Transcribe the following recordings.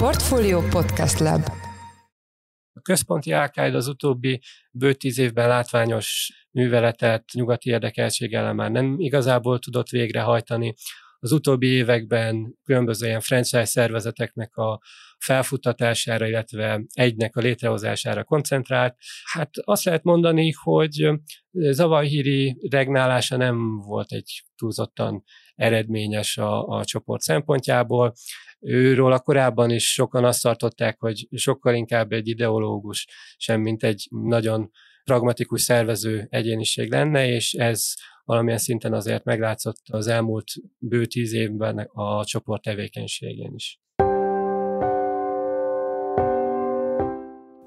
Portfolio Podcast Lab a központi al az utóbbi bő tíz évben látványos műveletet nyugati érdekeltség ellen már nem igazából tudott végrehajtani. Az utóbbi években különböző ilyen franchise szervezeteknek a felfuttatására, illetve egynek a létrehozására koncentrált. Hát azt lehet mondani, hogy Zavahiri regnálása nem volt egy túlzottan eredményes a, a csoport szempontjából. Őről a korábban is sokan azt tartották, hogy sokkal inkább egy ideológus, sem mint egy nagyon pragmatikus szervező egyéniség lenne, és ez valamilyen szinten azért meglátszott az elmúlt bő tíz évben a csoport tevékenységén is.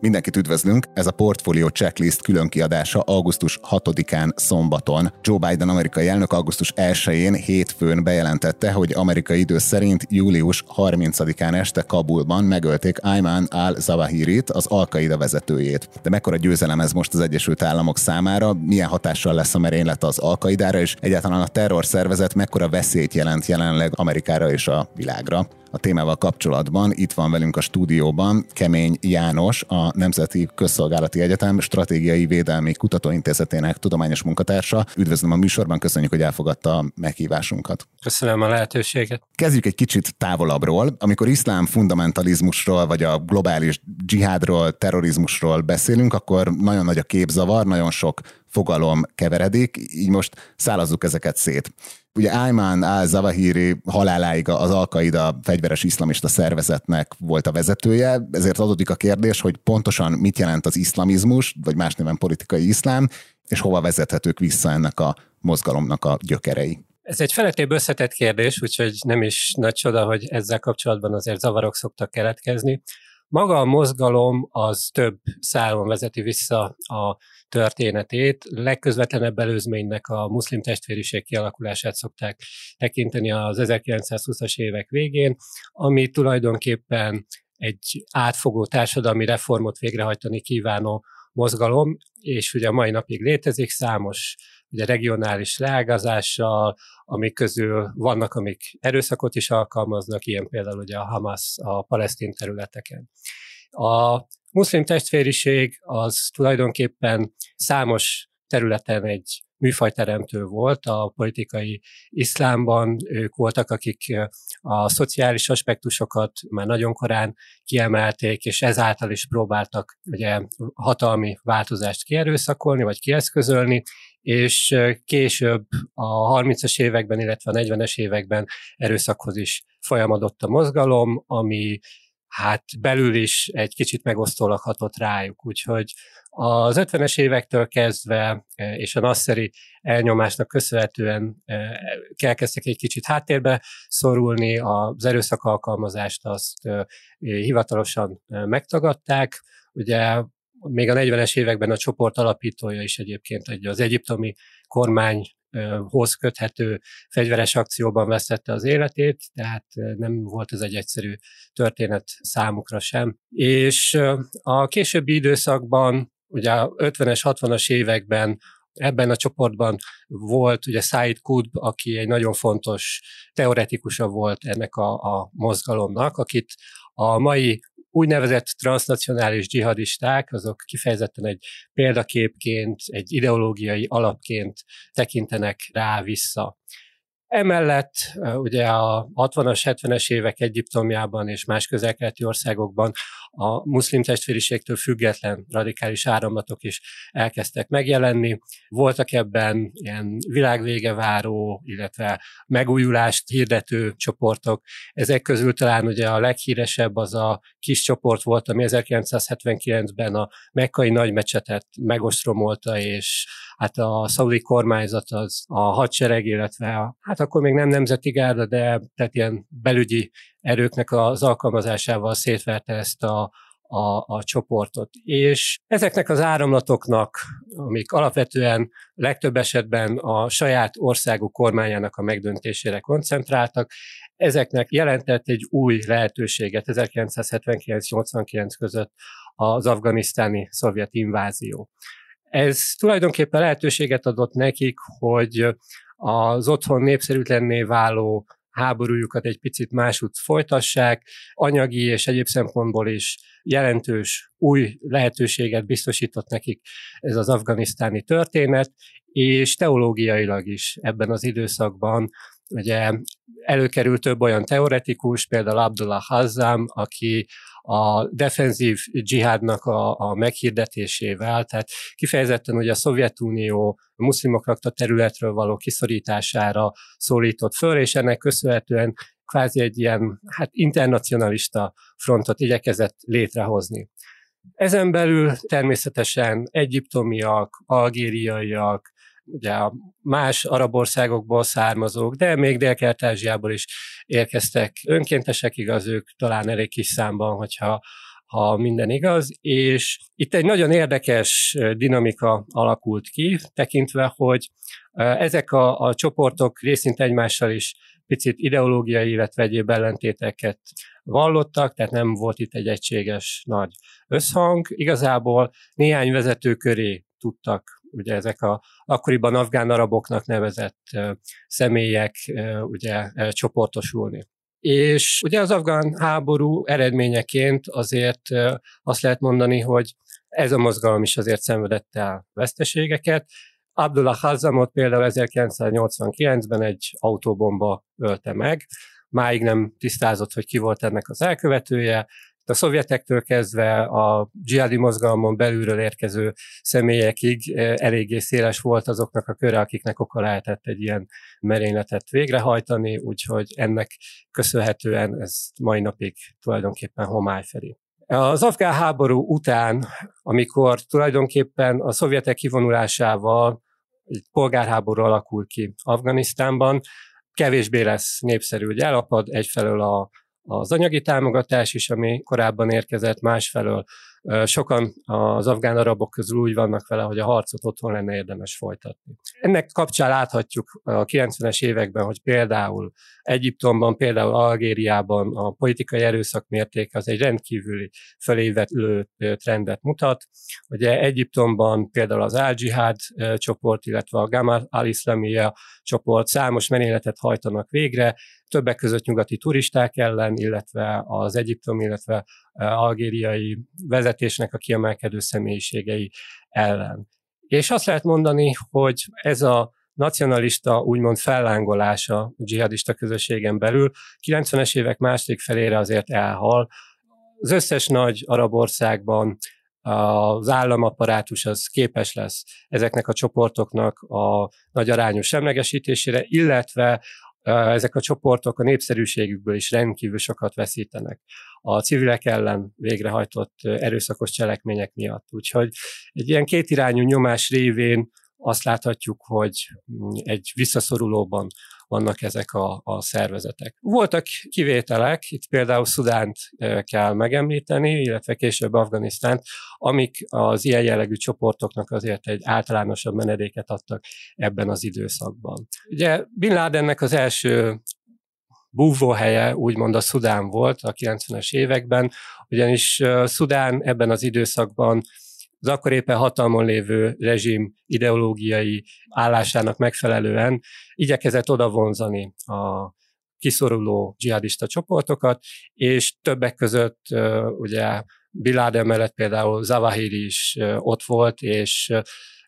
Mindenkit üdvözlünk, ez a Portfolio Checklist különkiadása augusztus 6-án szombaton. Joe Biden amerikai elnök augusztus 1-én hétfőn bejelentette, hogy amerikai idő szerint július 30-án este Kabulban megölték Ayman al-Zawahirit, az Al-Qaida vezetőjét. De mekkora győzelem ez most az Egyesült Államok számára, milyen hatással lesz a merénylet az Al-Qaidára, és egyáltalán a terrorszervezet mekkora veszélyt jelent jelenleg Amerikára és a világra a témával kapcsolatban. Itt van velünk a stúdióban Kemény János, a Nemzeti Közszolgálati Egyetem Stratégiai Védelmi Kutatóintézetének tudományos munkatársa. Üdvözlöm a műsorban, köszönjük, hogy elfogadta a meghívásunkat. Köszönöm a lehetőséget. Kezdjük egy kicsit távolabbról. Amikor iszlám fundamentalizmusról, vagy a globális dzsihádról, terrorizmusról beszélünk, akkor nagyon nagy a képzavar, nagyon sok fogalom keveredik, így most szállazzuk ezeket szét. Ugye Ayman al-Zawahiri haláláig az Al-Qaida fegyveres iszlamista szervezetnek volt a vezetője, ezért adódik a kérdés, hogy pontosan mit jelent az iszlamizmus, vagy más néven politikai iszlám, és hova vezethetők vissza ennek a mozgalomnak a gyökerei. Ez egy feletébb összetett kérdés, úgyhogy nem is nagy csoda, hogy ezzel kapcsolatban azért zavarok szoktak keletkezni. Maga a mozgalom az több szálon vezeti vissza a történetét. Legközvetlenebb előzménynek a muszlim testvériség kialakulását szokták tekinteni az 1920-as évek végén, ami tulajdonképpen egy átfogó társadalmi reformot végrehajtani kívánó mozgalom, és ugye a mai napig létezik számos ugye regionális leágazással, amik közül vannak, amik erőszakot is alkalmaznak, ilyen például ugye a Hamas a palesztin területeken. A muszlim testvériség az tulajdonképpen számos területen egy műfajteremtő volt a politikai iszlámban. Ők voltak, akik a szociális aspektusokat már nagyon korán kiemelték, és ezáltal is próbáltak ugye, hatalmi változást kierőszakolni, vagy kieszközölni, és később a 30-as években, illetve a 40-es években erőszakhoz is folyamodott a mozgalom, ami hát belül is egy kicsit megosztólag rájuk. Úgyhogy az 50-es évektől kezdve és a nasszeri elnyomásnak köszönhetően elkezdtek egy kicsit háttérbe szorulni, az erőszak alkalmazást azt hivatalosan megtagadták. Ugye még a 40-es években a csoport alapítója is egyébként egy az egyiptomi kormány hoz köthető fegyveres akcióban vesztette az életét, tehát nem volt ez egy egyszerű történet számukra sem. És a későbbi időszakban, ugye a 50-es, 60-as években Ebben a csoportban volt ugye Said Qutb, aki egy nagyon fontos teoretikusa volt ennek a, a mozgalomnak, akit a mai úgynevezett transnacionális dzsihadisták, azok kifejezetten egy példaképként, egy ideológiai alapként tekintenek rá vissza. Emellett ugye a 60-as, 70-es évek Egyiptomjában és más közel-keleti országokban a muszlim testvériségtől független radikális áramlatok is elkezdtek megjelenni. Voltak ebben ilyen világvége váró, illetve megújulást hirdető csoportok. Ezek közül talán ugye a leghíresebb az a kis csoport volt, ami 1979-ben a mekkai nagymecsetet megostromolta, és hát a szaudi kormányzat az a hadsereg, illetve a, hát akkor még nem nemzeti gárda, de tehát ilyen belügyi erőknek az alkalmazásával szétverte ezt a, a, a csoportot. És ezeknek az áramlatoknak, amik alapvetően legtöbb esetben a saját országú kormányának a megdöntésére koncentráltak, ezeknek jelentett egy új lehetőséget 1979-89 között az afganisztáni szovjet invázió. Ez tulajdonképpen lehetőséget adott nekik, hogy az otthon népszerűtlenné váló háborújukat egy picit másút folytassák, anyagi és egyéb szempontból is jelentős új lehetőséget biztosított nekik ez az afganisztáni történet, és teológiailag is ebben az időszakban ugye előkerült több olyan teoretikus, például Abdullah Hazzam, aki a defenzív dzsihádnak a, a meghirdetésével, tehát kifejezetten ugye a Szovjetunió muszlimok lakta területről való kiszorítására szólított föl, és ennek köszönhetően kvázi egy ilyen hát internacionalista frontot igyekezett létrehozni. Ezen belül természetesen egyiptomiak, algériaiak, ugye a más arab országokból származók, de még dél ázsiából is érkeztek önkéntesek, igaz, ők talán elég kis számban, hogyha ha minden igaz, és itt egy nagyon érdekes dinamika alakult ki, tekintve, hogy ezek a, a csoportok részint egymással is picit ideológiai, illetve egyéb ellentéteket vallottak, tehát nem volt itt egy egységes nagy összhang. Igazából néhány vezető köré tudtak ugye ezek a akkoriban afgán araboknak nevezett személyek ugye csoportosulni. És ugye az afgán háború eredményeként azért azt lehet mondani, hogy ez a mozgalom is azért szenvedett el veszteségeket. Abdullah Hazamot például 1989-ben egy autóbomba ölte meg, máig nem tisztázott, hogy ki volt ennek az elkövetője, a szovjetektől kezdve a dzsihadi mozgalmon belülről érkező személyekig eh, eléggé széles volt azoknak a köre, akiknek oka lehetett egy ilyen merényletet végrehajtani, úgyhogy ennek köszönhetően ez mai napig tulajdonképpen homály felé. Az afgán háború után, amikor tulajdonképpen a szovjetek kivonulásával egy polgárháború alakul ki Afganisztánban, kevésbé lesz népszerű, hogy elapad egyfelől a az anyagi támogatás is, ami korábban érkezett, másfelől sokan az afgán arabok közül úgy vannak vele, hogy a harcot otthon lenne érdemes folytatni. Ennek kapcsán láthatjuk a 90-es években, hogy például Egyiptomban, például Algériában a politikai erőszak mértéke az egy rendkívüli felévetlő trendet mutat. Ugye Egyiptomban például az Al-Jihad csoport, illetve a Gamal al-Islamia csoport számos merényletet hajtanak végre, többek között nyugati turisták ellen, illetve az Egyiptom, illetve algériai vezetésnek a kiemelkedő személyiségei ellen. És azt lehet mondani, hogy ez a nacionalista úgymond fellángolása a dzsihadista közösségen belül 90-es évek második felére azért elhal. Az összes nagy arab országban az államaparátus az képes lesz ezeknek a csoportoknak a nagy arányos semlegesítésére, illetve ezek a csoportok a népszerűségükből is rendkívül sokat veszítenek a civilek ellen végrehajtott erőszakos cselekmények miatt. Úgyhogy egy ilyen kétirányú nyomás révén azt láthatjuk, hogy mm, egy visszaszorulóban vannak ezek a, a szervezetek. Voltak kivételek, itt például Szudánt kell megemlíteni, illetve később Afganisztánt, amik az ilyen jellegű csoportoknak azért egy általánosabb menedéket adtak ebben az időszakban. Ugye Bin Ladennek az első búvóhelye úgymond a Szudán volt a 90-es években, ugyanis Szudán ebben az időszakban az akkor éppen hatalmon lévő rezsim ideológiai állásának megfelelően igyekezett odavonzani a kiszoruló dzsihadista csoportokat, és többek között ugye Bilad mellett például Zavahiri is ott volt, és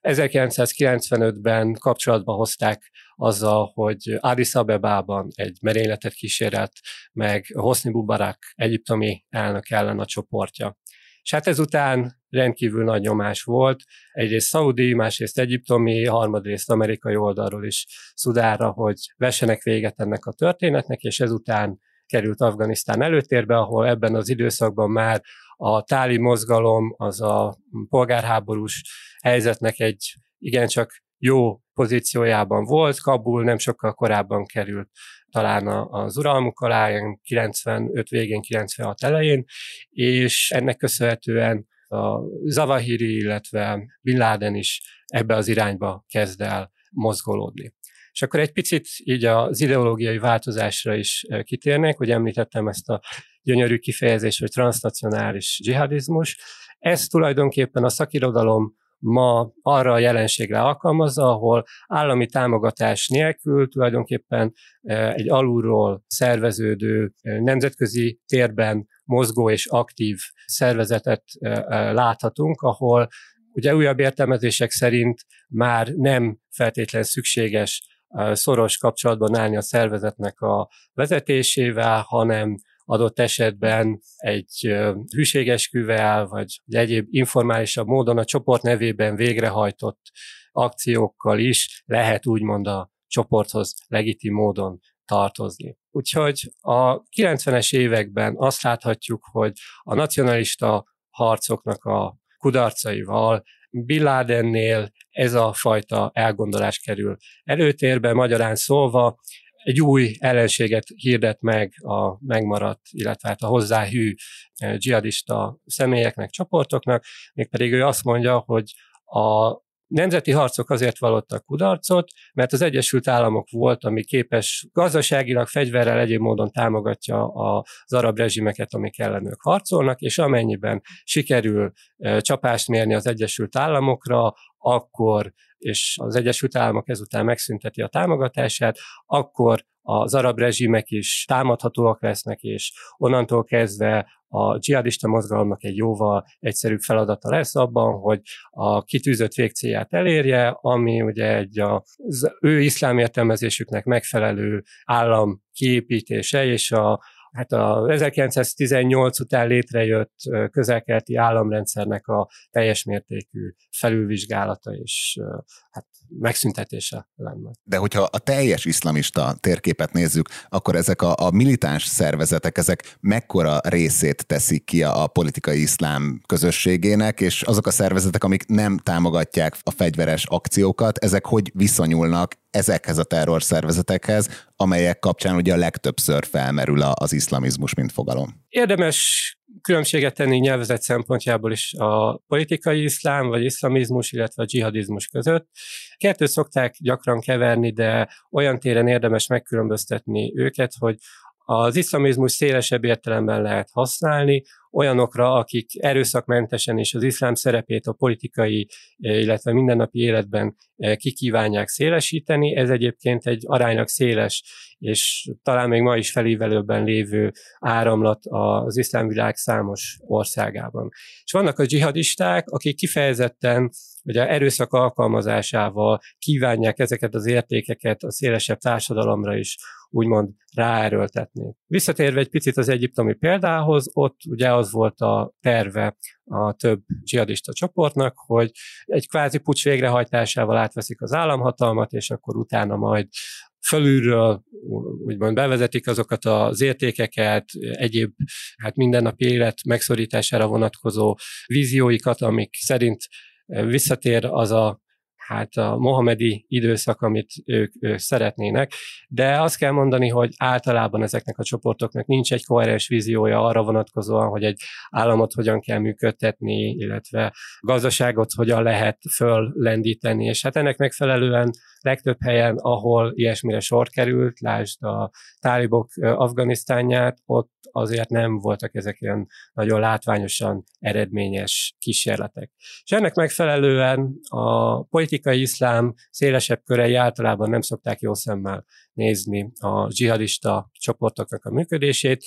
1995-ben kapcsolatba hozták azzal, hogy Addis Abebában egy merényletet kísérelt meg Hosni Mubarak egyiptomi elnök ellen a csoportja. És hát ezután rendkívül nagy nyomás volt, egyrészt szaudi, másrészt egyiptomi, harmadrészt amerikai oldalról is Szudára, hogy vessenek véget ennek a történetnek, és ezután került Afganisztán előtérbe, ahol ebben az időszakban már a táli mozgalom, az a polgárháborús helyzetnek egy igencsak jó pozíciójában volt. Kabul nem sokkal korábban került talán az uralmuk alá, 95 végén, 96 elején, és ennek köszönhetően a Zavahiri, illetve Bin Laden is ebbe az irányba kezd el mozgolódni. És akkor egy picit így az ideológiai változásra is kitérnék, hogy említettem ezt a gyönyörű kifejezést, hogy transnacionális dzsihadizmus. Ez tulajdonképpen a szakirodalom ma arra a jelenségre alkalmazza, ahol állami támogatás nélkül tulajdonképpen egy alulról szerveződő nemzetközi térben mozgó és aktív szervezetet láthatunk, ahol ugye újabb értelmezések szerint már nem feltétlen szükséges szoros kapcsolatban állni a szervezetnek a vezetésével, hanem adott esetben egy hűségesküvel, vagy egy egyéb informálisabb módon a csoport nevében végrehajtott akciókkal is lehet úgymond a csoporthoz legitim módon tartozni. Úgyhogy a 90-es években azt láthatjuk, hogy a nacionalista harcoknak a kudarcaival Bin Ladennél ez a fajta elgondolás kerül előtérbe, magyarán szólva, egy új ellenséget hirdet meg a megmaradt, illetve hát a hozzáhű eh, dzsihadista személyeknek, csoportoknak, mégpedig ő azt mondja, hogy a nemzeti harcok azért vallottak kudarcot, mert az Egyesült Államok volt, ami képes gazdaságilag, fegyverrel egyéb módon támogatja az arab rezsimeket, amik ellen ők harcolnak, és amennyiben sikerül csapást mérni az Egyesült Államokra, akkor és az Egyesült Államok ezután megszünteti a támogatását, akkor az arab rezsimek is támadhatóak lesznek, és onnantól kezdve a dzsihadista mozgalomnak egy jóval egyszerűbb feladata lesz abban, hogy a kitűzött végcélját elérje, ami ugye egy az ő iszlám értelmezésüknek megfelelő állam kiépítése, és a hát a 1918 után létrejött közelkelti államrendszernek a teljes mértékű felülvizsgálata és hát megszüntetése lenne. De hogyha a teljes iszlamista térképet nézzük, akkor ezek a, a militáns szervezetek, ezek mekkora részét teszik ki a, a politikai iszlám közösségének, és azok a szervezetek, amik nem támogatják a fegyveres akciókat, ezek hogy viszonyulnak ezekhez a terrorszervezetekhez, amelyek kapcsán ugye a legtöbbször felmerül az iszlamizmus, mint fogalom. Érdemes különbséget tenni nyelvezet szempontjából is a politikai iszlám, vagy iszlamizmus, illetve a dzsihadizmus között. Kettőt szokták gyakran keverni, de olyan téren érdemes megkülönböztetni őket, hogy az iszlamizmus szélesebb értelemben lehet használni, olyanokra, akik erőszakmentesen és az iszlám szerepét a politikai, illetve mindennapi életben kikívánják szélesíteni. Ez egyébként egy aránylag széles és talán még ma is felívelőben lévő áramlat az iszlám világ számos országában. És vannak a dzsihadisták, akik kifejezetten ugye erőszak alkalmazásával kívánják ezeket az értékeket a szélesebb társadalomra is úgymond ráerőltetni. Visszatérve egy picit az egyiptomi példához, ott ugye az volt a terve a több dzsihadista csoportnak, hogy egy kvázi pucs végrehajtásával átveszik az államhatalmat, és akkor utána majd fölülről úgymond bevezetik azokat az értékeket, egyéb hát mindennapi élet megszorítására vonatkozó vízióikat, amik szerint visszatér az a hát a mohamedi időszak, amit ők, ők szeretnének, de azt kell mondani, hogy általában ezeknek a csoportoknak nincs egy koherens víziója arra vonatkozóan, hogy egy államot hogyan kell működtetni, illetve gazdaságot hogyan lehet föllendíteni, és hát ennek megfelelően legtöbb helyen, ahol ilyesmire sor került, lásd a tálibok Afganisztánját, ott azért nem voltak ezek ilyen nagyon látványosan eredményes kísérletek. És ennek megfelelően a politikai iszlám szélesebb körei általában nem szokták jó szemmel nézni a dzsihadista csoportoknak a működését.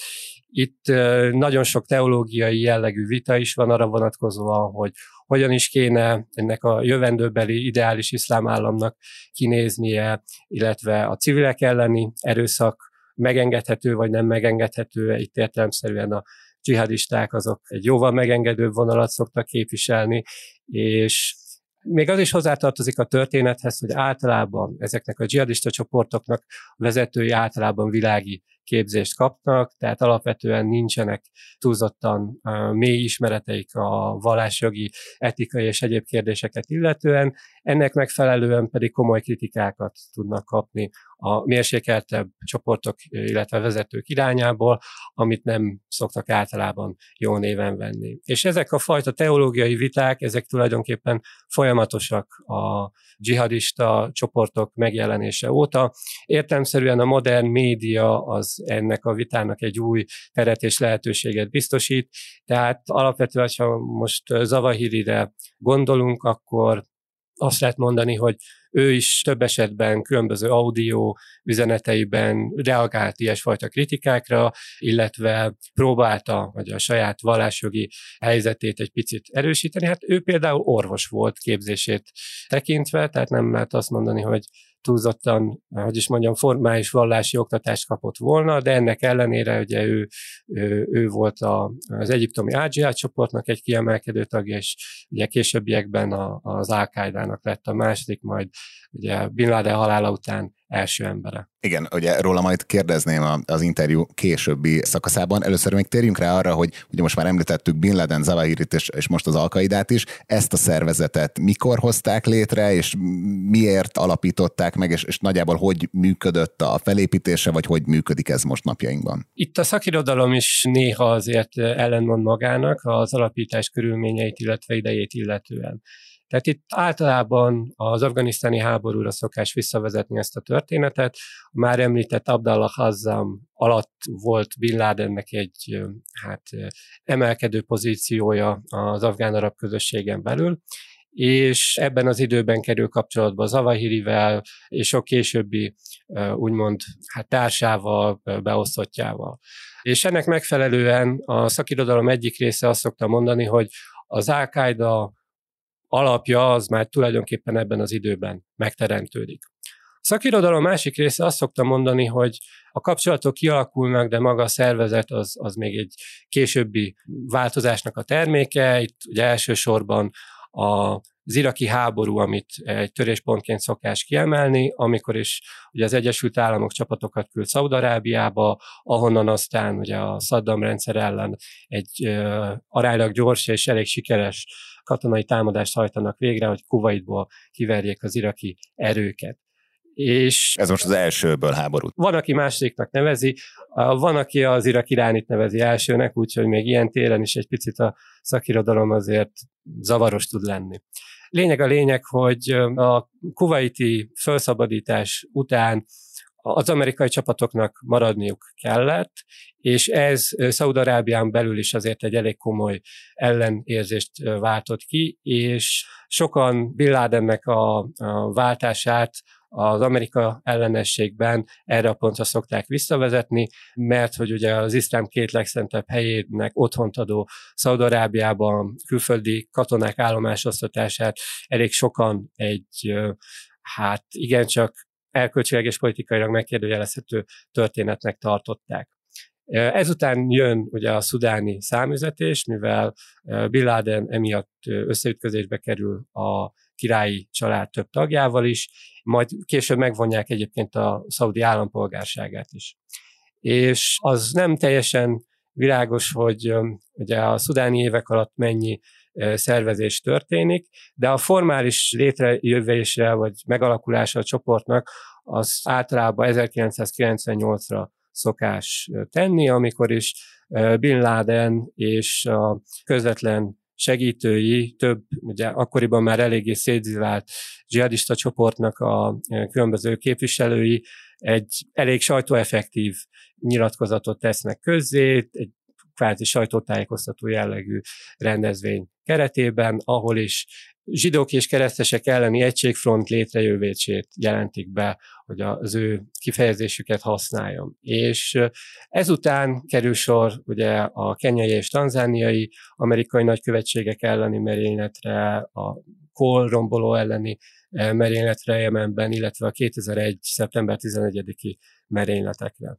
Itt nagyon sok teológiai jellegű vita is van arra vonatkozóan, hogy hogyan is kéne ennek a jövendőbeli ideális iszlám államnak kinéznie, illetve a civilek elleni erőszak megengedhető vagy nem megengedhető, itt értelemszerűen a dzsihadisták azok egy jóval megengedőbb vonalat szoktak képviselni, és még az is hozzátartozik a történethez, hogy általában ezeknek a dzsihadista csoportoknak vezetői általában világi képzést kapnak, tehát alapvetően nincsenek túlzottan mély ismereteik a vallásjogi, etikai és egyéb kérdéseket illetően, ennek megfelelően pedig komoly kritikákat tudnak kapni a mérsékeltebb csoportok, illetve vezetők irányából, amit nem szoktak általában jó néven venni. És ezek a fajta teológiai viták, ezek tulajdonképpen folyamatosak a dzsihadista csoportok megjelenése óta. Értelmszerűen a modern média az ennek a vitának egy új teret és lehetőséget biztosít. Tehát alapvetően, ha most Zavahirire gondolunk, akkor azt lehet mondani, hogy ő is több esetben különböző audio üzeneteiben reagált ilyesfajta kritikákra, illetve próbálta, vagy a saját vallásjogi helyzetét egy picit erősíteni. Hát ő például orvos volt képzését tekintve, tehát nem lehet azt mondani, hogy túlzottan, hogy is mondjam, formális vallási oktatást kapott volna, de ennek ellenére ugye ő, ő, ő volt a, az egyiptomi AGA csoportnak egy kiemelkedő tagja, és ugye későbbiekben a, az al lett a második, majd ugye Bin Laden halála után első embere. Igen, ugye róla majd kérdezném az interjú későbbi szakaszában. Először még térjünk rá arra, hogy ugye most már említettük Bin Laden, Zawahirit és, és most az Alkaidát is. Ezt a szervezetet mikor hozták létre, és miért alapították meg, és, és nagyjából hogy működött a felépítése, vagy hogy működik ez most napjainkban? Itt a szakirodalom is néha azért ellenmond magának az alapítás körülményeit, illetve idejét illetően. Tehát itt általában az afganisztáni háborúra szokás visszavezetni ezt a történetet. A már említett Abdallah Hazzam alatt volt Bin Ladennek egy hát, emelkedő pozíciója az afgán-arab közösségen belül, és ebben az időben kerül kapcsolatba Zavahirivel és sok későbbi úgymond hát társával, beosztottjával. És ennek megfelelően a szakirodalom egyik része azt szokta mondani, hogy az al alapja az már tulajdonképpen ebben az időben megteremtődik. A szakirodalom másik része azt szokta mondani, hogy a kapcsolatok kialakulnak, de maga a szervezet az, az még egy későbbi változásnak a terméke. Itt ugye elsősorban a az iraki háború, amit egy töréspontként szokás kiemelni, amikor is ugye az Egyesült Államok csapatokat küld Szaudarábiába, ahonnan aztán ugye a Saddam rendszer ellen egy aránylag gyors és elég sikeres katonai támadást hajtanak végre, hogy Kuwaitból kiverjék az iraki erőket. És Ez most az elsőből háború. Van, aki másodiknak nevezi, van, aki az irak iránit nevezi elsőnek, úgyhogy még ilyen téren is egy picit a szakirodalom azért zavaros tud lenni. Lényeg a lényeg, hogy a kuwaiti felszabadítás után az amerikai csapatoknak maradniuk kellett, és ez Szaudarábián belül is azért egy elég komoly ellenérzést váltott ki, és sokan Bin Ladennek a, a váltását az Amerika ellenességben erre a pontra szokták visszavezetni, mert hogy ugye az iszlám két legszentebb helyének otthont adó Szaudarábiában külföldi katonák állomásosztatását elég sokan egy hát igencsak erkölcsileg és politikailag megkérdőjelezhető történetnek tartották. Ezután jön ugye a szudáni számüzetés, mivel Bin Laden emiatt összeütközésbe kerül a királyi család több tagjával is, majd később megvonják egyébként a szaudi állampolgárságát is. És az nem teljesen világos, hogy ugye a szudáni évek alatt mennyi szervezés történik, de a formális létrejövése vagy megalakulása a csoportnak az általában 1998-ra szokás tenni, amikor is Bin Laden és a közvetlen segítői, több, ugye akkoriban már eléggé szétzilált zsihadista csoportnak a különböző képviselői egy elég sajtóeffektív nyilatkozatot tesznek közzé, egy kvázi sajtótájékoztató jellegű rendezvény keretében, ahol is zsidók és keresztesek elleni egységfront létrejövétsét jelentik be, hogy az ő kifejezésüket használjon. És ezután kerül sor ugye a kenyai és tanzániai amerikai nagykövetségek elleni merényletre, a kolromboló elleni merényletre Jemenben, illetve a 2001. szeptember 11-i merényletekre.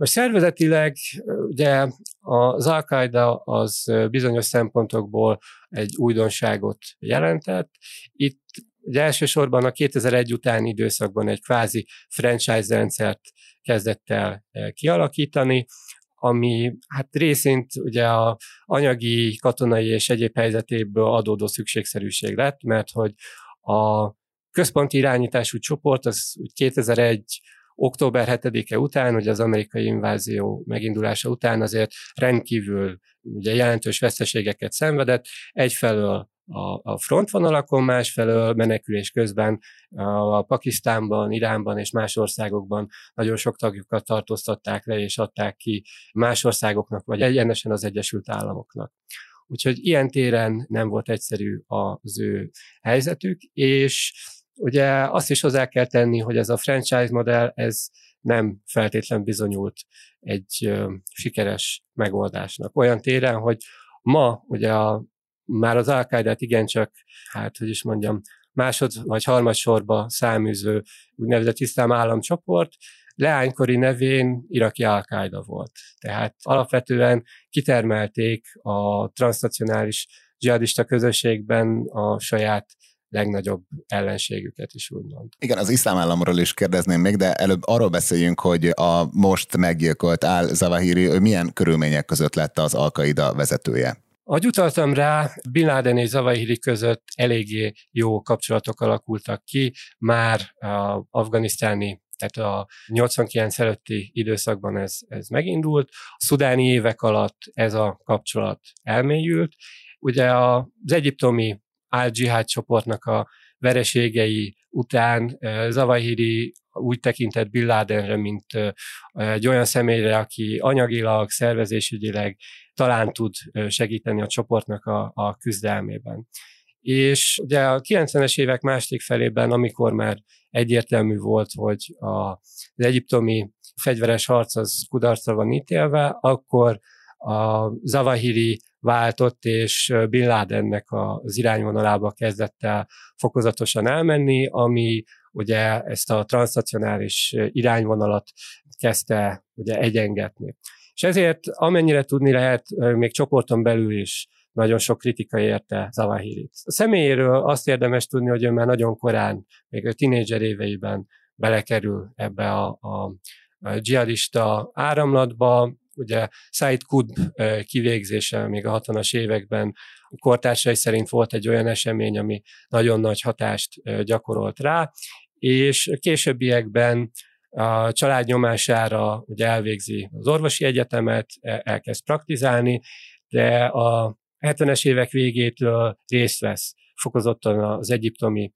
Most szervezetileg ugye az al az bizonyos szempontokból egy újdonságot jelentett. Itt ugye elsősorban a 2001 utáni időszakban egy kvázi franchise rendszert kezdett el kialakítani, ami hát részint ugye a anyagi, katonai és egyéb helyzetéből adódó szükségszerűség lett, mert hogy a központi irányítású csoport az úgy 2001 október 7-e után, ugye az amerikai invázió megindulása után azért rendkívül ugye jelentős veszteségeket szenvedett. Egyfelől a, a frontvonalakon, másfelől menekülés közben a Pakisztánban, Iránban és más országokban nagyon sok tagjukat tartóztatták le és adták ki más országoknak, vagy egyenesen az Egyesült Államoknak. Úgyhogy ilyen téren nem volt egyszerű az ő helyzetük, és ugye azt is hozzá kell tenni, hogy ez a franchise modell, ez nem feltétlen bizonyult egy sikeres megoldásnak. Olyan téren, hogy ma ugye a, már az al igencsak, hát hogy is mondjam, másod vagy harmadsorba száműző úgynevezett iszlám államcsoport, leánykori nevén iraki al volt. Tehát alapvetően kitermelték a transnacionális dzsihadista közösségben a saját legnagyobb ellenségüket is úgymond. Igen, az iszlám államról is kérdezném még, de előbb arról beszéljünk, hogy a most meggyilkolt al-Zawahiri milyen körülmények között lett az Al-Qaida vezetője. Ahogy utaltam rá, Bin Laden és Zawahiri között eléggé jó kapcsolatok alakultak ki, már a afganisztáni tehát a 89 előtti időszakban ez, ez megindult. A szudáni évek alatt ez a kapcsolat elmélyült. Ugye az egyiptomi al-Jihad csoportnak a vereségei után Zavahiri úgy tekintett Bin Ladenre, mint egy olyan személyre, aki anyagilag, szervezésügyileg talán tud segíteni a csoportnak a, a küzdelmében. És ugye a 90-es évek második felében, amikor már egyértelmű volt, hogy a, az egyiptomi fegyveres harc az kudarcra van ítélve, akkor a Zavahiri váltott, és Bin Ladennek az irányvonalába kezdett el fokozatosan elmenni, ami ugye ezt a transnacionális irányvonalat kezdte ugye egyengetni. És ezért amennyire tudni lehet, még csoporton belül is nagyon sok kritika érte Zavahirit. A személyéről azt érdemes tudni, hogy ő már nagyon korán, még a tinédzser éveiben belekerül ebbe a, a, dzsihadista áramlatba, ugye Said Qutb kivégzése még a 60-as években kortársai szerint volt egy olyan esemény, ami nagyon nagy hatást gyakorolt rá, és későbbiekben a család nyomására ugye elvégzi az orvosi egyetemet, e, elkezd praktizálni, de a 70-es évek végétől részt vesz fokozottan az egyiptomi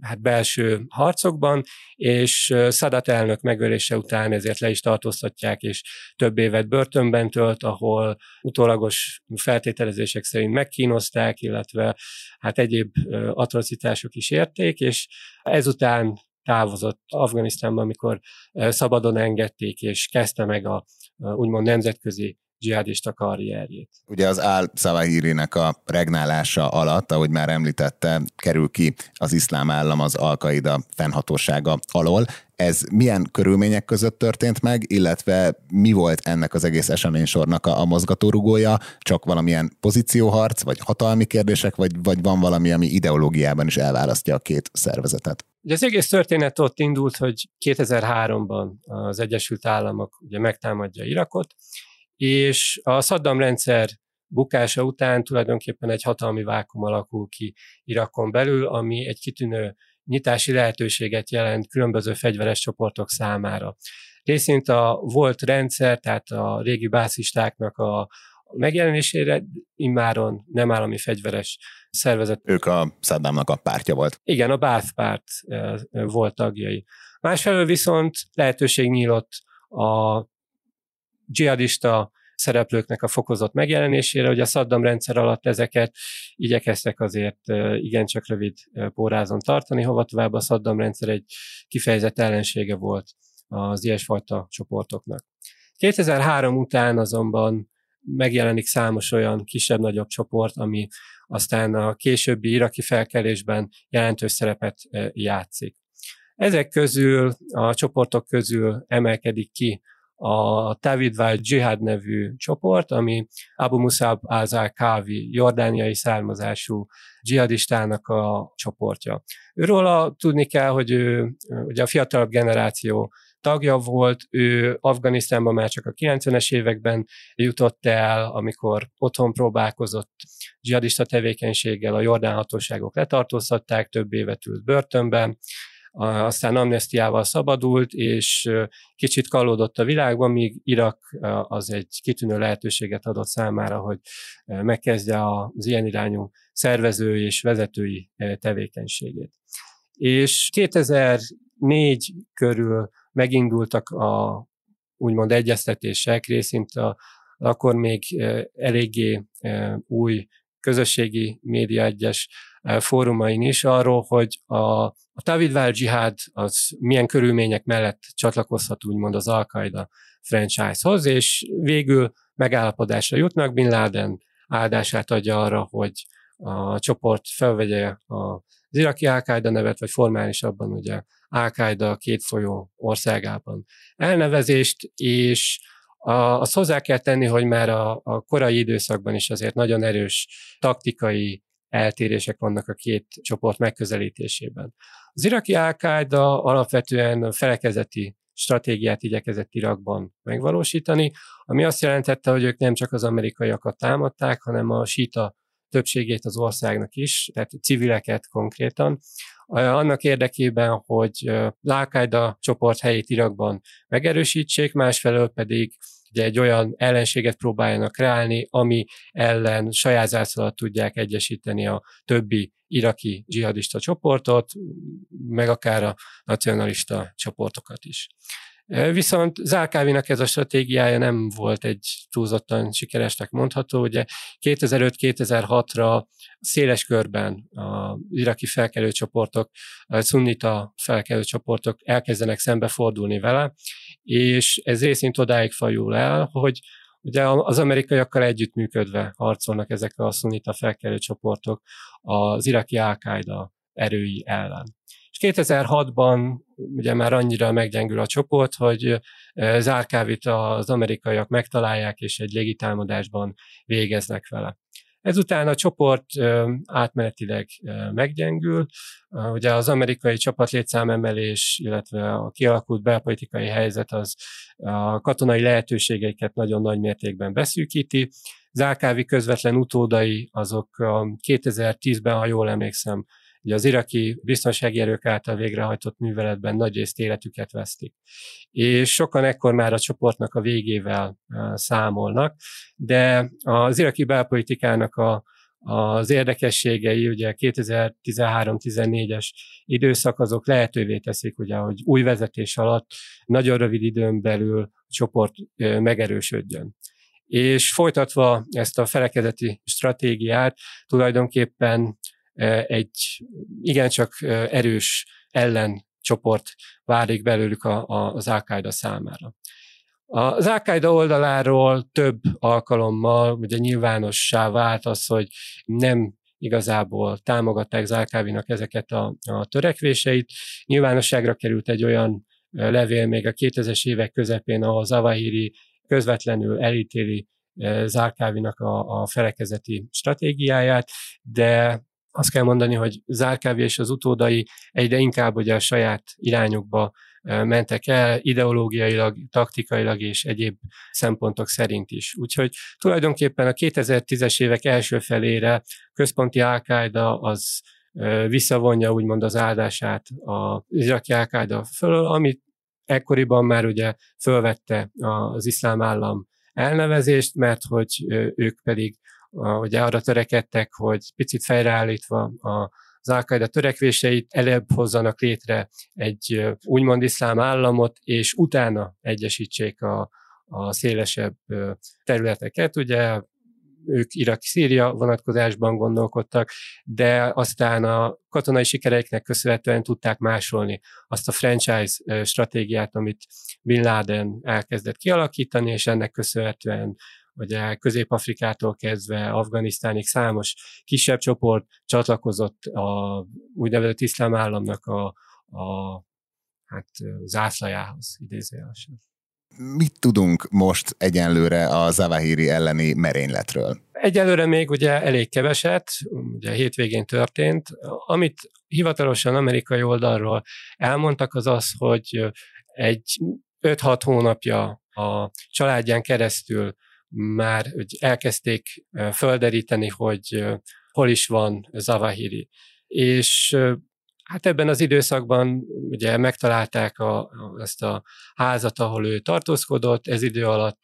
hát belső harcokban, és Szadat elnök megölése után ezért le is tartóztatják, és több évet börtönben tölt, ahol utólagos feltételezések szerint megkínozták, illetve hát egyéb atrocitások is érték, és ezután távozott Afganisztánban, amikor szabadon engedték, és kezdte meg a úgymond nemzetközi dzsihadista karrierjét. Ugye az al Szavahírinek a regnálása alatt, ahogy már említette, kerül ki az iszlám állam az Al-Qaida fennhatósága alól. Ez milyen körülmények között történt meg, illetve mi volt ennek az egész eseménysornak a, a mozgatórugója? Csak valamilyen pozícióharc, vagy hatalmi kérdések, vagy, vagy van valami, ami ideológiában is elválasztja a két szervezetet? Ugye az egész történet ott indult, hogy 2003-ban az Egyesült Államok ugye megtámadja Irakot, és a Saddam rendszer bukása után tulajdonképpen egy hatalmi vákum alakul ki Irakon belül, ami egy kitűnő nyitási lehetőséget jelent különböző fegyveres csoportok számára. Részint a volt rendszer, tehát a régi bászistáknak a megjelenésére immáron nem állami fegyveres szervezet. Ők a Saddamnak a pártja volt. Igen, a Báth párt volt tagjai. Másfelől viszont lehetőség nyílt a dzsihadista szereplőknek a fokozott megjelenésére, hogy a Saddam rendszer alatt ezeket igyekeztek azért igencsak rövid pórázon tartani, hova tovább a Saddam rendszer egy kifejezett ellensége volt az ilyesfajta csoportoknak. 2003 után azonban megjelenik számos olyan kisebb-nagyobb csoport, ami aztán a későbbi iraki felkelésben jelentős szerepet játszik. Ezek közül, a csoportok közül emelkedik ki a Tavidvál Jihad nevű csoport, ami Abu Musab Azar Kavi, jordániai származású dzsihadistának a csoportja. Őról tudni kell, hogy ő ugye a fiatalabb generáció tagja volt, ő Afganisztánban már csak a 90-es években jutott el, amikor otthon próbálkozott dzsihadista tevékenységgel, a jordán hatóságok letartóztatták, több évet ült börtönben, aztán amnestiával szabadult, és kicsit kalódott a világban, míg Irak az egy kitűnő lehetőséget adott számára, hogy megkezdje az ilyen irányú szervezői és vezetői tevékenységét. És 2004 körül megindultak a úgymond egyeztetések, részint a, akkor még eléggé új közösségi média egyes fórumain is arról, hogy a, a Tavidvál dzsihád az milyen körülmények mellett csatlakozhat úgymond az Al-Qaeda franchise-hoz, és végül megállapodásra jutnak, Bin Laden áldását adja arra, hogy a csoport felvegye az iraki al nevet, vagy formálisabban ugye al két folyó országában elnevezést, és azt hozzá kell tenni, hogy már a, a korai időszakban is azért nagyon erős taktikai eltérések vannak a két csoport megközelítésében. Az iraki al alapvetően felekezeti stratégiát igyekezett Irakban megvalósítani, ami azt jelentette, hogy ők nem csak az amerikaiakat támadták, hanem a síta többségét az országnak is, tehát civileket konkrétan, annak érdekében, hogy al csoport helyét Irakban megerősítsék, másfelől pedig ugye egy olyan ellenséget próbáljanak kreálni, ami ellen saját zászlót tudják egyesíteni a többi iraki dzsihadista csoportot, meg akár a nacionalista csoportokat is. Viszont Zárkávinak ez a stratégiája nem volt egy túlzottan sikeresnek mondható. Ugye 2005-2006-ra széles körben az iraki felkelő csoportok, a szunnita felkelő csoportok elkezdenek szembefordulni vele, és ez részint odáig fajul el, hogy Ugye az amerikaiakkal együttműködve harcolnak ezek a szunita felkelő csoportok az iraki al erői ellen. És 2006-ban ugye már annyira meggyengül a csoport, hogy Zárkávit az amerikaiak megtalálják, és egy légitámadásban végeznek vele. Ezután a csoport átmenetileg meggyengül, ugye az amerikai csapat létszámemelés, illetve a kialakult belpolitikai helyzet az a katonai lehetőségeiket nagyon nagy mértékben beszűkíti. Zárkávi közvetlen utódai azok 2010-ben, ha jól emlékszem, Ugye az iraki biztonsági erők által végrehajtott műveletben nagy részt életüket vesztik. És sokan ekkor már a csoportnak a végével számolnak, de az iraki belpolitikának a, az érdekességei, ugye 2013-14-es időszak azok lehetővé teszik, ugye, hogy új vezetés alatt nagyon rövid időn belül a csoport megerősödjön. És folytatva ezt a felekezeti stratégiát, tulajdonképpen egy igencsak erős ellencsoport válik belőlük a, a, az al számára. Az al oldaláról több alkalommal ugye nyilvánossá vált az, hogy nem igazából támogatták Zálkávinak ezeket a, a törekvéseit. Nyilvánosságra került egy olyan levél még a 2000-es évek közepén, ahol Zavahiri közvetlenül elítéli Zárkávinak a, a felekezeti stratégiáját, de azt kell mondani, hogy Zárkávi és az utódai egyre inkább ugye a saját irányukba mentek el, ideológiailag, taktikailag és egyéb szempontok szerint is. Úgyhogy tulajdonképpen a 2010-es évek első felére központi al az visszavonja úgymond az áldását az iraki al fölől, amit ekkoriban már ugye fölvette az iszlám állam elnevezést, mert hogy ők pedig ugye arra törekedtek, hogy picit fejreállítva a az al törekvéseit előbb hozzanak létre egy úgymond iszlám államot, és utána egyesítsék a, a szélesebb területeket. Ugye ők Irak-Szíria vonatkozásban gondolkodtak, de aztán a katonai sikereiknek köszönhetően tudták másolni azt a franchise stratégiát, amit Bin Laden elkezdett kialakítani, és ennek köszönhetően ugye Közép-Afrikától kezdve Afganisztánig számos kisebb csoport csatlakozott a úgynevezett iszlám államnak a, a hát, zászlajához idézőjelesen. Mit tudunk most egyenlőre a Zavahiri elleni merényletről? Egyelőre még ugye elég keveset, ugye hétvégén történt. Amit hivatalosan amerikai oldalról elmondtak, az az, hogy egy 5-6 hónapja a családján keresztül már hogy elkezdték földeríteni, hogy hol is van Zavahiri. És Hát ebben az időszakban ugye megtalálták a, ezt a házat, ahol ő tartózkodott, ez idő alatt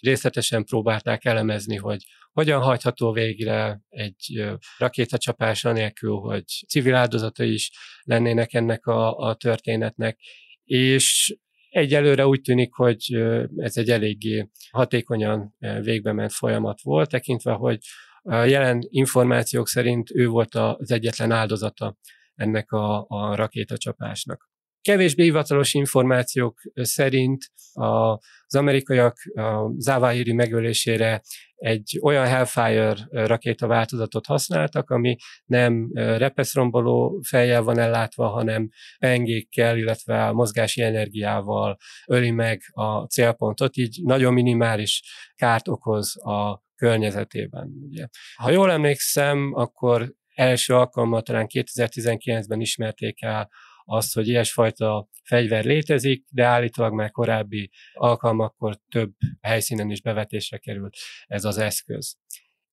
részletesen próbálták elemezni, hogy hogyan hajtható végre egy rakétacsapás anélkül, hogy civil áldozatai is lennének ennek a, a történetnek, és egyelőre úgy tűnik, hogy ez egy eléggé hatékonyan végbe ment folyamat volt, tekintve, hogy a jelen információk szerint ő volt az egyetlen áldozata ennek a, a rakétacsapásnak. Kevésbé hivatalos információk szerint az amerikaiak a Zawahiri megölésére egy olyan Hellfire rakéta változatot használtak, ami nem repeszromboló fejjel van ellátva, hanem pengékkel, illetve a mozgási energiával öli meg a célpontot, így nagyon minimális kárt okoz a környezetében. Ugye. Ha jól emlékszem, akkor első alkalommal talán 2019-ben ismerték el azt, hogy ilyesfajta fegyver létezik, de állítólag már korábbi alkalmakkor több helyszínen is bevetésre került ez az eszköz.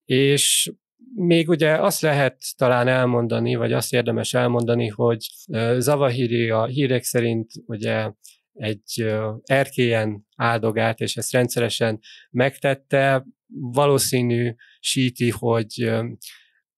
És még ugye azt lehet talán elmondani, vagy azt érdemes elmondani, hogy Zavahiri a hírek szerint ugye egy erkélyen áldogált, és ezt rendszeresen megtette, valószínű síti, hogy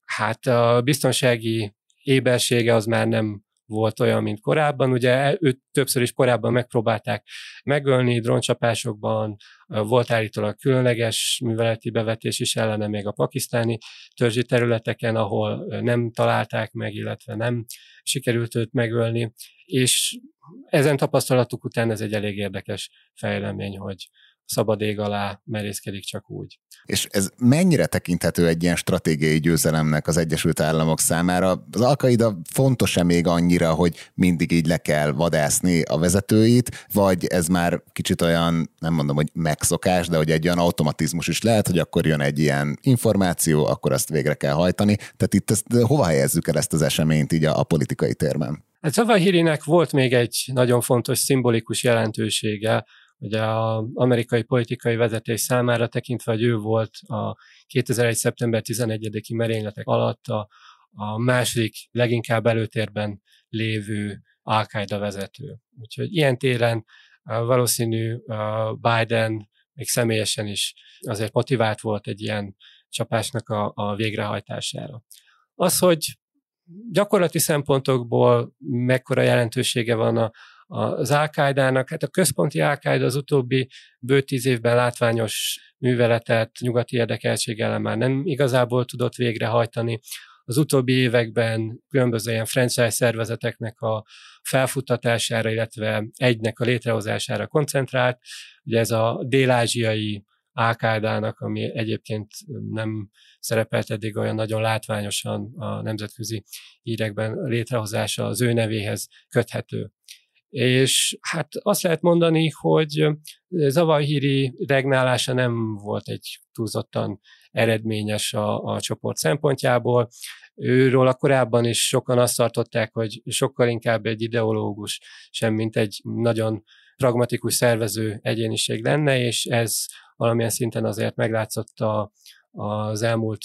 hát a biztonsági ébersége az már nem volt olyan, mint korábban. Ugye őt többször is korábban megpróbálták megölni dróncsapásokban, volt állítólag különleges műveleti bevetés is ellene még a pakisztáni törzsi területeken, ahol nem találták meg, illetve nem sikerült őt megölni, és ezen tapasztalatuk után ez egy elég érdekes fejlemény, hogy szabad ég alá merészkedik csak úgy. És ez mennyire tekinthető egy ilyen stratégiai győzelemnek az Egyesült Államok számára? Az Alkaida fontos-e még annyira, hogy mindig így le kell vadászni a vezetőit, vagy ez már kicsit olyan, nem mondom, hogy megszokás, de hogy egy olyan automatizmus is lehet, hogy akkor jön egy ilyen információ, akkor azt végre kell hajtani. Tehát itt ezt, hova helyezzük el ezt az eseményt így a, a politikai térben? Hát Zavahirinek volt még egy nagyon fontos szimbolikus jelentősége, ugye az amerikai politikai vezetés számára tekintve, hogy ő volt a 2001. szeptember 11-i merényletek alatt a, a második leginkább előtérben lévő al vezető. Úgyhogy ilyen téren valószínű Biden még személyesen is azért motivált volt egy ilyen csapásnak a, a végrehajtására. Az, hogy gyakorlati szempontokból mekkora jelentősége van a, az al hát a központi al az utóbbi bő tíz évben látványos műveletet nyugati érdekeltséggel már nem igazából tudott végrehajtani. Az utóbbi években különböző ilyen franchise szervezeteknek a felfuttatására, illetve egynek a létrehozására koncentrált. Ugye ez a dél-ázsiai al ami egyébként nem szerepelt eddig olyan nagyon látványosan a nemzetközi hírekben létrehozása az ő nevéhez köthető. És hát azt lehet mondani, hogy Zavahiri regnálása nem volt egy túlzottan eredményes a, a csoport szempontjából. Őről a korábban is sokan azt tartották, hogy sokkal inkább egy ideológus, sem mint egy nagyon pragmatikus szervező egyéniség lenne, és ez valamilyen szinten azért meglátszott a, az elmúlt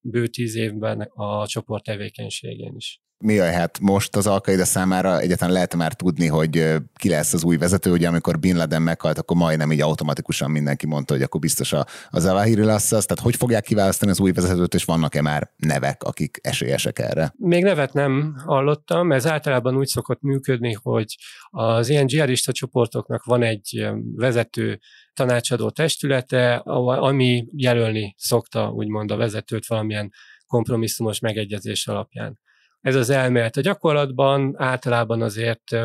bő tíz évben a csoport tevékenységén is mi hát most az Alkaida számára? Egyáltalán lehet már tudni, hogy ki lesz az új vezető, ugye amikor Bin Laden meghalt, akkor majdnem így automatikusan mindenki mondta, hogy akkor biztos a, a Zawahiri lesz az, tehát hogy fogják kiválasztani az új vezetőt, és vannak-e már nevek, akik esélyesek erre? Még nevet nem hallottam, ez általában úgy szokott működni, hogy az ilyen dzsihadista csoportoknak van egy vezető tanácsadó testülete, ami jelölni szokta úgymond a vezetőt valamilyen kompromisszumos megegyezés alapján ez az elmélet. A gyakorlatban általában azért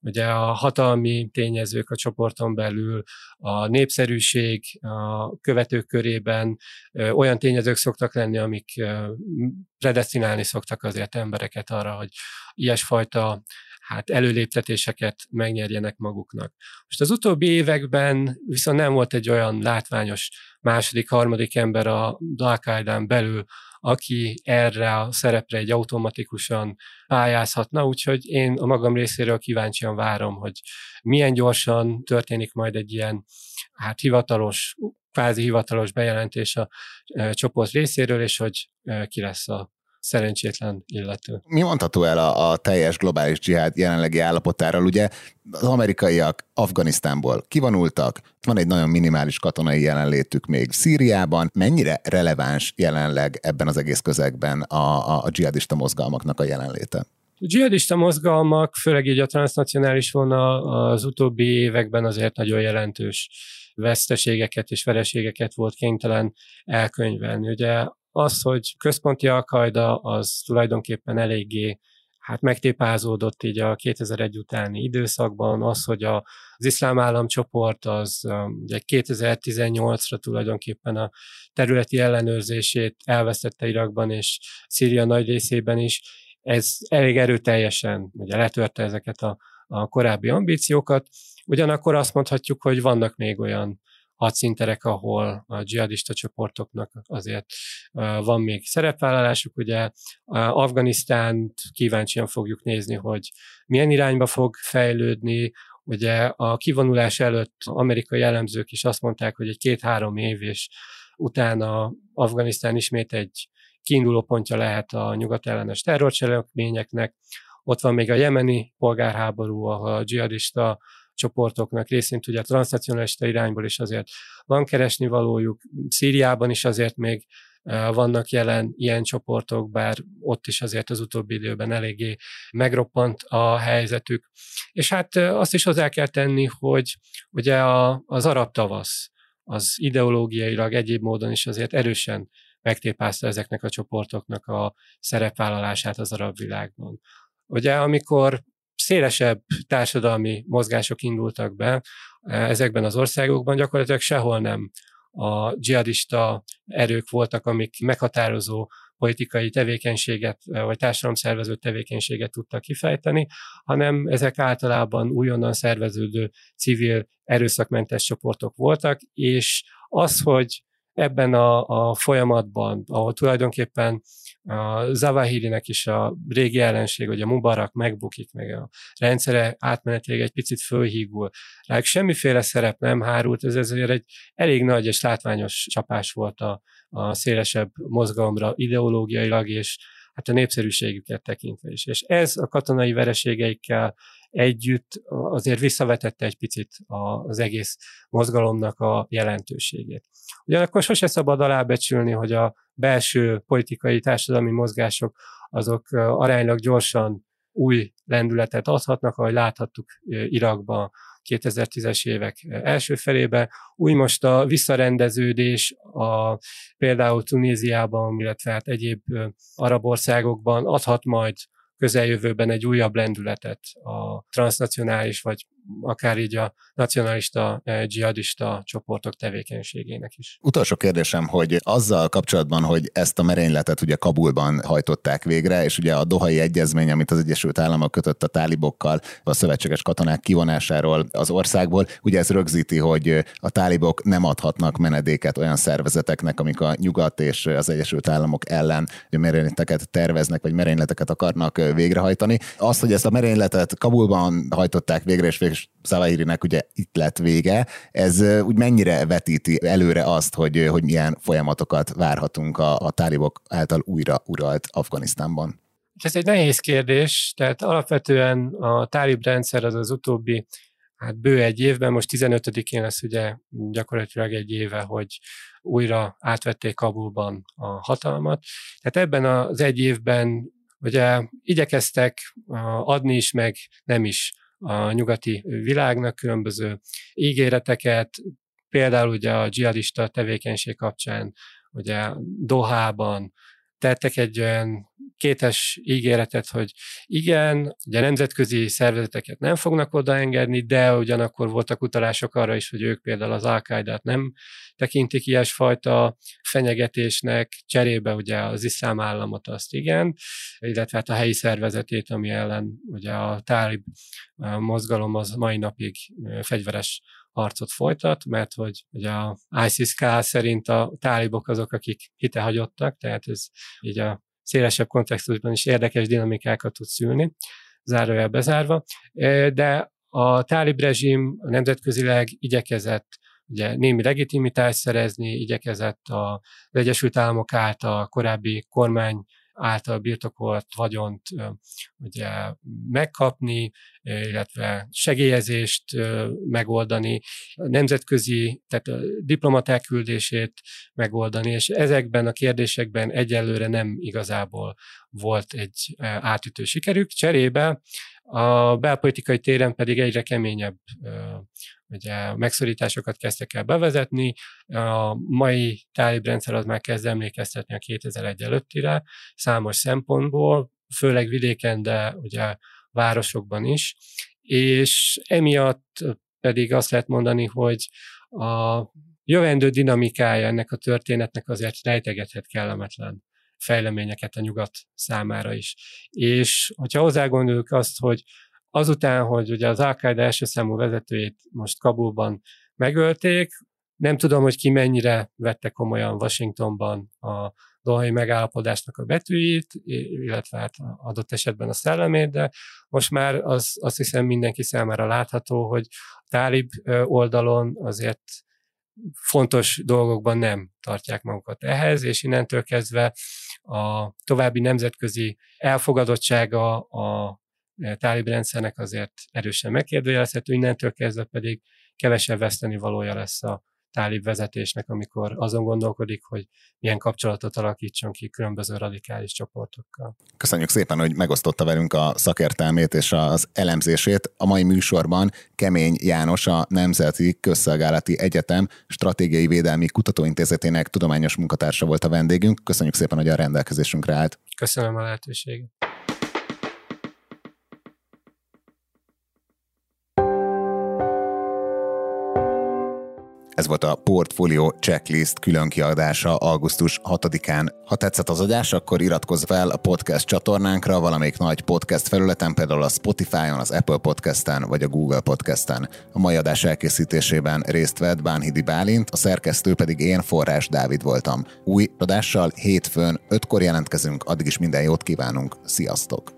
ugye a hatalmi tényezők a csoporton belül, a népszerűség a követők körében olyan tényezők szoktak lenni, amik predestinálni szoktak azért embereket arra, hogy ilyesfajta hát előléptetéseket megnyerjenek maguknak. Most az utóbbi években viszont nem volt egy olyan látványos második, harmadik ember a al belül, aki erre a szerepre egy automatikusan pályázhatna, úgyhogy én a magam részéről kíváncsian várom, hogy milyen gyorsan történik majd egy ilyen hát hivatalos, kvázi hivatalos bejelentés a csoport részéről, és hogy ki lesz a szerencsétlen illető. Mi mondható el a, a teljes globális dzsihád jelenlegi állapotáról? Ugye az amerikaiak Afganisztánból kivonultak, van egy nagyon minimális katonai jelenlétük még Szíriában. Mennyire releváns jelenleg ebben az egész közegben a, a, a dzsihadista mozgalmaknak a jelenléte? A dzsihadista mozgalmak, főleg így a transnacionális vonal az utóbbi években azért nagyon jelentős veszteségeket és vereségeket volt kénytelen elkönyvelni. Ugye az, hogy központi alkajda az tulajdonképpen eléggé hát megtépázódott így a 2001 utáni időszakban, az, hogy a, az iszlám államcsoport az um, ugye 2018-ra tulajdonképpen a területi ellenőrzését elvesztette Irakban és Szíria nagy részében is, ez elég erőteljesen ugye letörte ezeket a, a korábbi ambíciókat, ugyanakkor azt mondhatjuk, hogy vannak még olyan hadszinterek, ahol a dzsihadista csoportoknak azért van még szerepvállalásuk. Ugye Afganisztánt kíváncsian fogjuk nézni, hogy milyen irányba fog fejlődni, Ugye a kivonulás előtt amerikai jellemzők is azt mondták, hogy egy két-három év, és utána Afganisztán ismét egy kiinduló pontja lehet a nyugatellenes terrorcselekményeknek. Ott van még a jemeni polgárháború, ahol a dzsihadista csoportoknak részint ugye a transnacionalista irányból is azért van keresni valójuk. Szíriában is azért még e, vannak jelen ilyen csoportok, bár ott is azért az utóbbi időben eléggé megroppant a helyzetük. És hát e, azt is hozzá kell tenni, hogy ugye a, az arab tavasz az ideológiailag egyéb módon is azért erősen megtépázta ezeknek a csoportoknak a szerepvállalását az arab világban. Ugye amikor szélesebb társadalmi mozgások indultak be eh, ezekben az országokban, gyakorlatilag sehol nem a dzsihadista erők voltak, amik meghatározó politikai tevékenységet, eh, vagy társadalomszervező tevékenységet tudtak kifejteni, hanem ezek általában újonnan szerveződő civil erőszakmentes csoportok voltak, és az, hogy ebben a, a folyamatban, ahol tulajdonképpen a Zavahirinek is a régi ellenség, hogy a Mubarak megbukik, meg a rendszere átmenetileg egy picit fölhígul. Rájuk semmiféle szerep nem hárult, ez ezért egy elég nagy és látványos csapás volt a, a szélesebb mozgalomra ideológiailag, és hát a népszerűségüket tekintve is. És ez a katonai vereségeikkel együtt azért visszavetette egy picit az egész mozgalomnak a jelentőségét. Ugyanakkor sose szabad alábecsülni, hogy a belső politikai társadalmi mozgások azok aránylag gyorsan új lendületet adhatnak, ahogy láthattuk Irakban 2010-es évek első felébe. Úgy most a visszarendeződés a, például Tunéziában, illetve hát egyéb arab országokban adhat majd közeljövőben egy újabb lendületet a transnacionális, vagy akár így a nacionalista, eh, dzsihadista csoportok tevékenységének is. Utolsó kérdésem, hogy azzal kapcsolatban, hogy ezt a merényletet ugye Kabulban hajtották végre, és ugye a Dohai Egyezmény, amit az Egyesült Államok kötött a tálibokkal, a szövetséges katonák kivonásáról az országból, ugye ez rögzíti, hogy a tálibok nem adhatnak menedéket olyan szervezeteknek, amik a nyugat és az Egyesült Államok ellen merényleteket terveznek, vagy merényleteket akarnak végrehajtani. Azt, hogy ezt a merényletet Kabulban hajtották végre, és és Szavahirinek ugye itt lett vége. Ez úgy mennyire vetíti előre azt, hogy, hogy milyen folyamatokat várhatunk a, a tálibok által újra uralt Afganisztánban? Ez egy nehéz kérdés, tehát alapvetően a tálib rendszer az az utóbbi hát bő egy évben, most 15-én lesz ugye gyakorlatilag egy éve, hogy újra átvették Kabulban a hatalmat. Tehát ebben az egy évben ugye igyekeztek adni is, meg nem is a nyugati világnak különböző ígéreteket, például ugye a dzsihadista tevékenység kapcsán, ugye Dohában tettek egy olyan kétes ígéretet, hogy igen, ugye nemzetközi szervezeteket nem fognak odaengedni, de ugyanakkor voltak utalások arra is, hogy ők például az al nem tekintik ilyesfajta fenyegetésnek, cserébe ugye az iszlám államot azt igen, illetve hát a helyi szervezetét, ami ellen ugye a tálib mozgalom az mai napig fegyveres harcot folytat, mert hogy ugye a ISIS-K szerint a tálibok azok, akik hitehagyottak, tehát ez így a szélesebb kontextusban is érdekes dinamikákat tud szülni, zárójel bezárva, de a tálib rezsim nemzetközileg igyekezett ugye némi legitimitást szerezni, igyekezett az Egyesült Államok által korábbi kormány által birtokolt vagyont ugye megkapni, illetve segélyezést megoldani, nemzetközi, tehát a diplomaták küldését megoldani, és ezekben a kérdésekben egyelőre nem igazából volt egy átütő sikerük. Cserébe a belpolitikai téren pedig egyre keményebb ugye megszorításokat kezdtek el bevezetni. A mai tálib rendszer az már kezd emlékeztetni a 2001 előttire számos szempontból, főleg vidéken, de ugye városokban is, és emiatt pedig azt lehet mondani, hogy a jövendő dinamikája ennek a történetnek azért rejtegethet kellemetlen fejleményeket a nyugat számára is. És hogyha hozzátgondoljuk azt, hogy azután, hogy ugye az al első számú vezetőjét most Kabulban megölték, nem tudom, hogy ki mennyire vette komolyan Washingtonban a dohai megállapodásnak a betűit, illetve hát adott esetben a szellemét, de most már az, azt hiszem mindenki számára látható, hogy a tálib oldalon azért fontos dolgokban nem tartják magukat ehhez, és innentől kezdve a további nemzetközi elfogadottsága a tálib rendszernek azért erősen megkérdőjelezhető, innentől kezdve pedig kevesebb veszteni valója lesz a tálib vezetésnek, amikor azon gondolkodik, hogy milyen kapcsolatot alakítson ki különböző radikális csoportokkal. Köszönjük szépen, hogy megosztotta velünk a szakértelmét és az elemzését. A mai műsorban Kemény János, a Nemzeti Közszolgálati Egyetem Stratégiai Védelmi Kutatóintézetének tudományos munkatársa volt a vendégünk. Köszönjük szépen, hogy a rendelkezésünkre állt. Köszönöm a lehetőséget. Ez volt a Portfolio Checklist külön kiadása augusztus 6-án. Ha tetszett az adás, akkor iratkozz fel a podcast csatornánkra valamelyik nagy podcast felületen, például a Spotify-on, az Apple Podcast-en vagy a Google Podcast-en. A mai adás elkészítésében részt vett Bánhidi Bálint, a szerkesztő pedig én, Forrás Dávid voltam. Új adással hétfőn ötkor jelentkezünk, addig is minden jót kívánunk. Sziasztok!